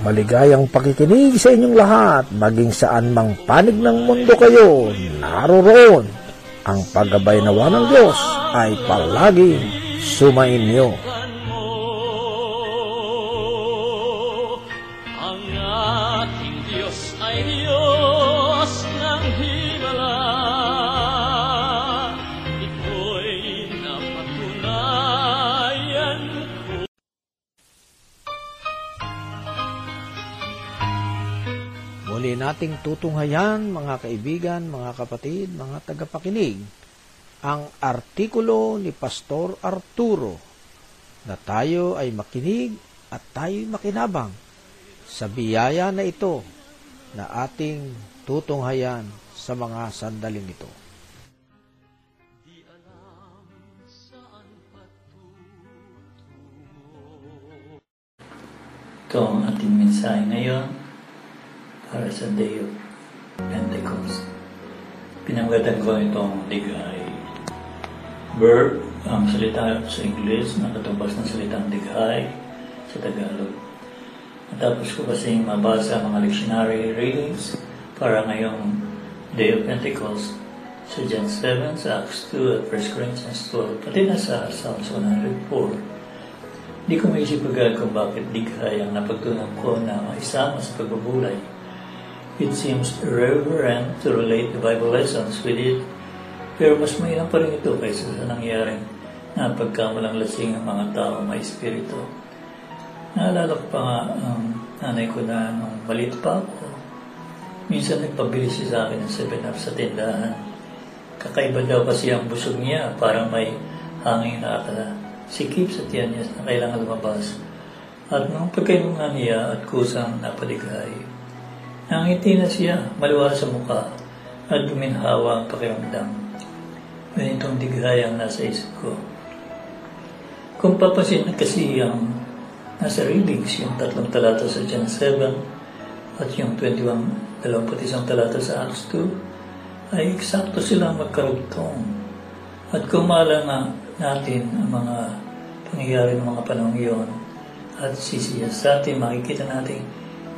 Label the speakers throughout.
Speaker 1: Maligayang pakikinig sa inyong lahat, maging saan mang panig ng mundo kayo, naroroon. Ang paggabay nawa ng Diyos ay palaging sumainyo.
Speaker 2: Nating tutunghayan, mga kaibigan, mga kapatid, mga tagapakinig, ang artikulo ni Pastor Arturo na tayo ay makinig at tayo'y makinabang sa biyaya na ito na ating tutunghayan sa mga sandaling ito.
Speaker 3: Ito ang ating mensahe ngayon para sa Day of Pentecost. Pinanggatan ko itong digay. Verb, ang salita sa Ingles, nakatubas ng salitang digay sa Tagalog. Matapos ko kasing mabasa mga lectionary readings para ngayong Day of Pentecost sa John 7, sa Acts 2 at 1 Corinthians 12, pati na sa Psalms 104. Di ko maisip agad kung bakit dighay ang napagtunan ko na maisama sa pagbubulay. It seems irreverent to relate the Bible lessons with it, pero mas mainam pa rin ito kaysa sa nangyaring na pagkamalang lasing ang mga tao may espiritu. Naalala ko pa nga ang nanay ko na nung maliit pa ako. Minsan nagpabili siya sa akin ng 7-Up sa tindahan. Kakaiba daw kasi ang busog niya, parang may hangin na akala sikip sa tiyan niya na kailangan lumabas. At nung pagkainom nga niya at kusang napaligay, nangiti na siya, maluwa sa mukha, at duminhawa ang pakiramdam. Ganitong dighay ang nasa isip ko. Kung papansin na kasi ang nasa readings, yung tatlong talata sa John 7 at yung 21, 21 talata sa Acts 2, ay eksakto silang magkarugtong. At kung maala nga natin ang mga pangyayari ng mga panahon iyon at sisiyas sa atin, makikita natin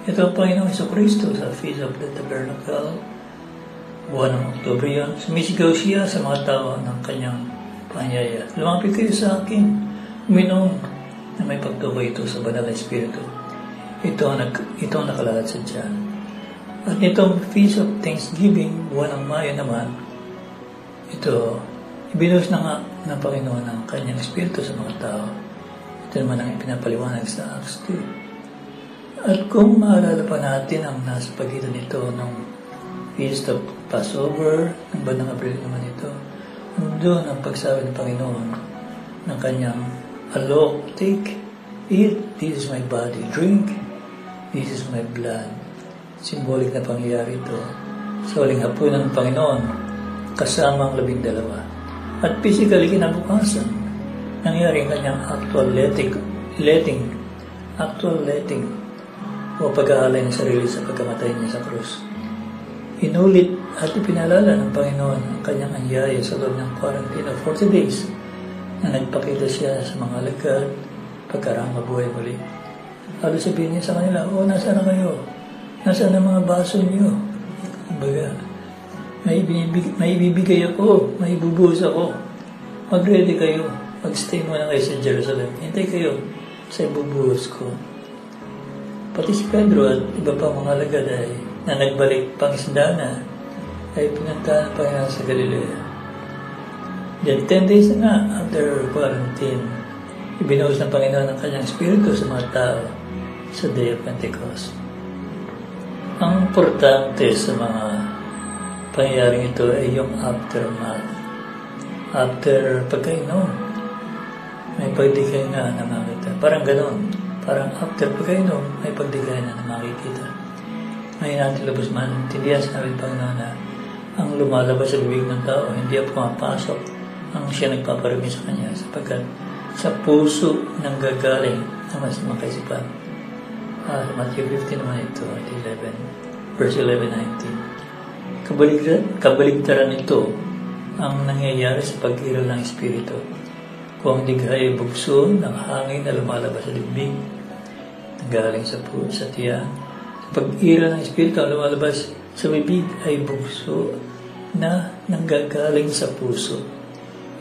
Speaker 3: ito ang Panginoong Kristo sa Feast of the Tabernacle. Buwan ng Oktober yun. Sumisigaw siya sa mga tao ng kanyang panyaya. Lumapit kayo sa akin. Uminom na may pagtukoy ito sa banal na Espiritu. Ito ang, nag, ito ang nakalatad sa Diyan. At itong Feast of Thanksgiving, buwan ng Mayo naman, ito, ibinuhos na nga ng Panginoon ang kanyang Espiritu sa mga tao. Ito naman ang ipinapaliwanag sa Acts 2. At kung maalala pa natin ang nasa pagitan nito ng Feast of Passover, ng bandang Abril naman ito. Doon ang pagsabi ng Panginoon ng kanyang alok, take, eat, this is my body, drink, this is my blood. Symbolic na pangyayari ito. Sa huling hapunan ng Panginoon, kasama ang labing dalawa. At physically kinabukasan, nangyari ang kanyang actual letting, letting, actual letting, o pag-aalay ng sarili sa pagkamatay niya sa krus. Inulit at ipinalala ng Panginoon ang kanyang anyaya sa loob ng quarantine of 40 days na nagpakita siya sa mga alagad pagkarang mabuhay muli. Halos sabihin niya sa kanila, O, nasaan na kayo? Nasaan ang mga baso niyo? Kumbaga, may, ibibig, may ibibigay ako, may bubuhos ako. Mag-ready kayo. Mag-stay muna kayo sa Jerusalem. Hintay kayo sa ibubuhos ko. Pati si Pedro at iba pa mga alagad ay na nagbalik pang isda na ay pinunta Panginoon sa Galilea. Then 10 days na after quarantine, ibinuhos ng Panginoon ang kanyang spirito sa mga tao sa Day of Pentecost. Ang importante sa mga pangyayaring ito ay yung aftermath. After pagkainom, may pagdigay na na makita. Parang ganon. Parang after pagkainom, may pagdigay na na makikita. Ngayon natin labas maintindihan sa namin Panginoon na ang lumalabas sa bibig ng tao, hindi ang pumapasok ang siya nagpaparami sa kanya sapagkat sa puso ng gagaling ang mas makaisipan. Uh, Matthew 15 naman ito at 11, verse 11, 19. Kabaligtaran, kabaligtaran nito ang nangyayari sa pag-iral ng Espiritu. Kung hindi kaya bugso ng hangin na lumalabas sa dibdib, galing sa puso, sa tiyan, pag-ira ng Espiritu ang lumalabas sa bibig ay bugso na nanggagaling sa puso.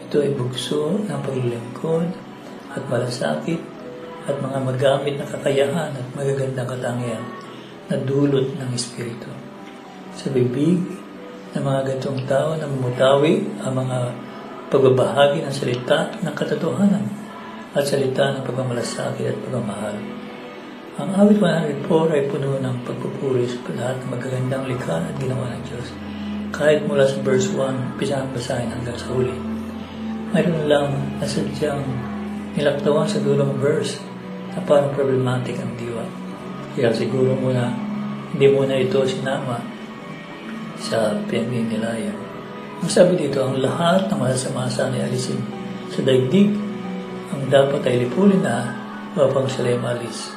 Speaker 3: Ito ay bugso ng paglilingkod at malasakit at mga magamit na kakayahan at magagandang katangian na dulot ng Espiritu. Sa bibig ng mga gantong tao na mamutawi ang mga pagbabahagi ng salita ng katotohanan at salita ng pagmamalasakit at pagmamahal. Ang awit 104 ay puno ng pagpupuri sa lahat ng magagandang likha at ginawa ng Diyos. Kahit mula sa verse 1, pisang basahin hanggang sa huli. Mayroon lang na sadyang nilaktawan sa dulong verse na parang problematic ang diwa. Kaya siguro muna, hindi muna ito sinama sa pinag-inilayan. Ang sabi dito, ang lahat ng masasama sa ni alisin sa daigdig, ang dapat ay lipulin na upang sila ay malis.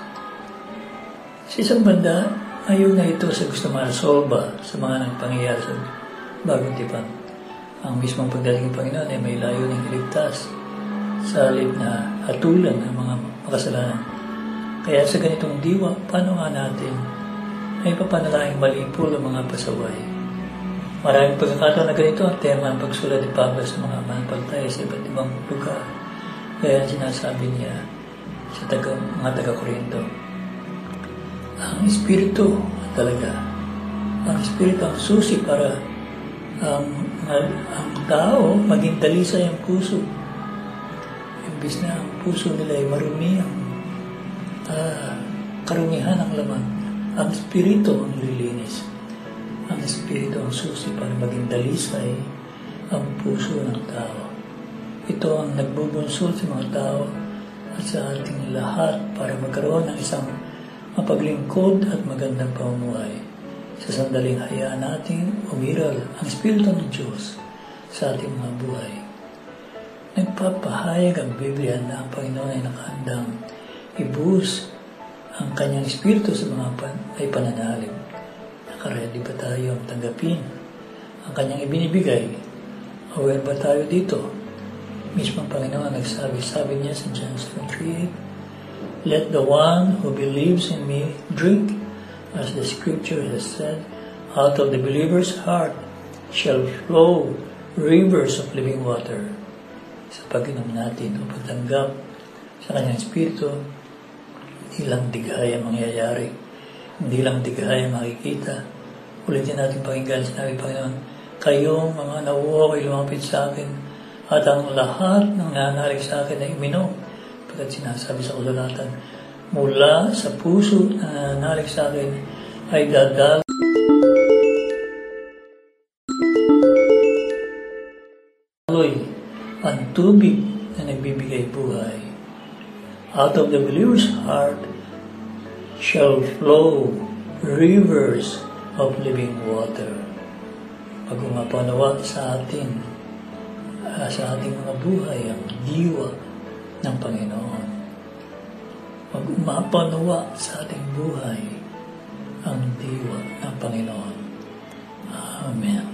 Speaker 3: Sa isang banda, ayaw na ito sa gusto marasolba sa mga nagpangyayari sa bagong tipan. Ang mismong pagdating ng Panginoon ay may layo ng iligtas sa halip na hatulan ng mga makasalanan. Kaya sa ganitong diwa, paano nga natin ay papanalangin malipol ang mga pasaway? Maraming pagkakataon na ganito ang tema ng pagsulat ni Pablo sa mga manapagtay sa iba't ibang lugar. Kaya sinasabi niya sa taga, mga taga-Korinto, ang Espiritu talaga, ang Espiritu ang susi para ang, ang, ang tao maging dalisay ang puso. Imbis na ang puso nila ay marumi, ang uh, karumihan ang laman. Ang Espiritu ang nililinis. Espiritu ang susi para maging dalisay ang puso ng tao. Ito ang nagbubunsod sa mga tao at sa ating lahat para magkaroon ng isang mapaglingkod at magandang pamumuhay. Sa sandaling hayaan natin umiral ang Espiritu ng Diyos sa ating mga buhay. Nagpapahayag ang Biblia na ang Panginoon ay nakahandang ibuhos ang kanyang Espiritu sa mga pan ay pananalim. Nakaredy ba tayo ang tanggapin ang kanyang ibinibigay? Aware ba tayo dito? Mismo ang Panginoon nagsabi, sabi niya sa John 7.38, Let the one who believes in me drink, as the scripture has said, out of the believer's heart shall flow rivers of living water. Sa pag-inom natin o pagtanggap sa kanyang Espiritu, hindi lang digaya mangyayari. Hindi lang digaya makikita. Ulitin natin pakinggan, sinabi Panginoon, kayong mga nauuhaw ay lumapit sa akin at ang lahat ng nananalig sa akin ay iminom Pagkat sinasabi sa kasulatan, mula sa puso na nanalig sa akin ay dadal ang tubig na nagbibigay buhay. Out of the believer's heart shall flow rivers of living water. Pag-umapanawa sa atin, ah, sa ating mga buhay, ang diwa ng Panginoon. Pag-umapanawa sa ating buhay, ang diwa ng Panginoon. Amen.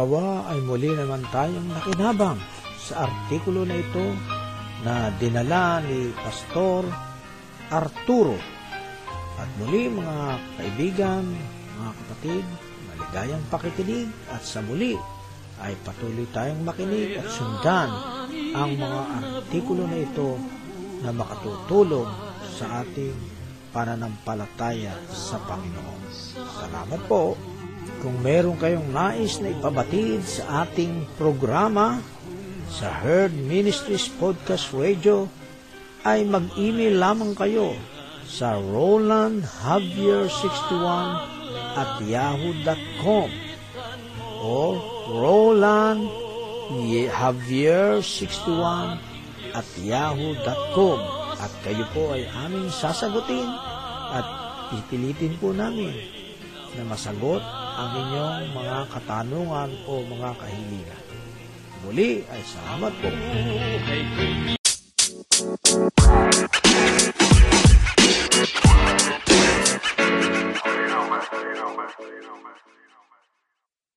Speaker 2: Nawa ay muli naman tayong nakinabang sa artikulo na ito na dinala ni Pastor Arturo. At muli mga kaibigan, mga kapatid, maligayang pakikinig at sa muli ay patuloy tayong makinig at sundan ang mga artikulo na ito na makatutulong sa ating pananampalataya sa Panginoon. Salamat po. Kung meron kayong nais na ipabatid sa ating programa sa Herd Ministries Podcast Radio, ay mag-email lamang kayo sa rolandjavier61 at yahoo.com o rolandjavier61 at yahoo.com at kayo po ay aming sasagutin at pipilitin po namin na masagot ang inyong mga katanungan o mga kahilingan. Muli ay salamat po.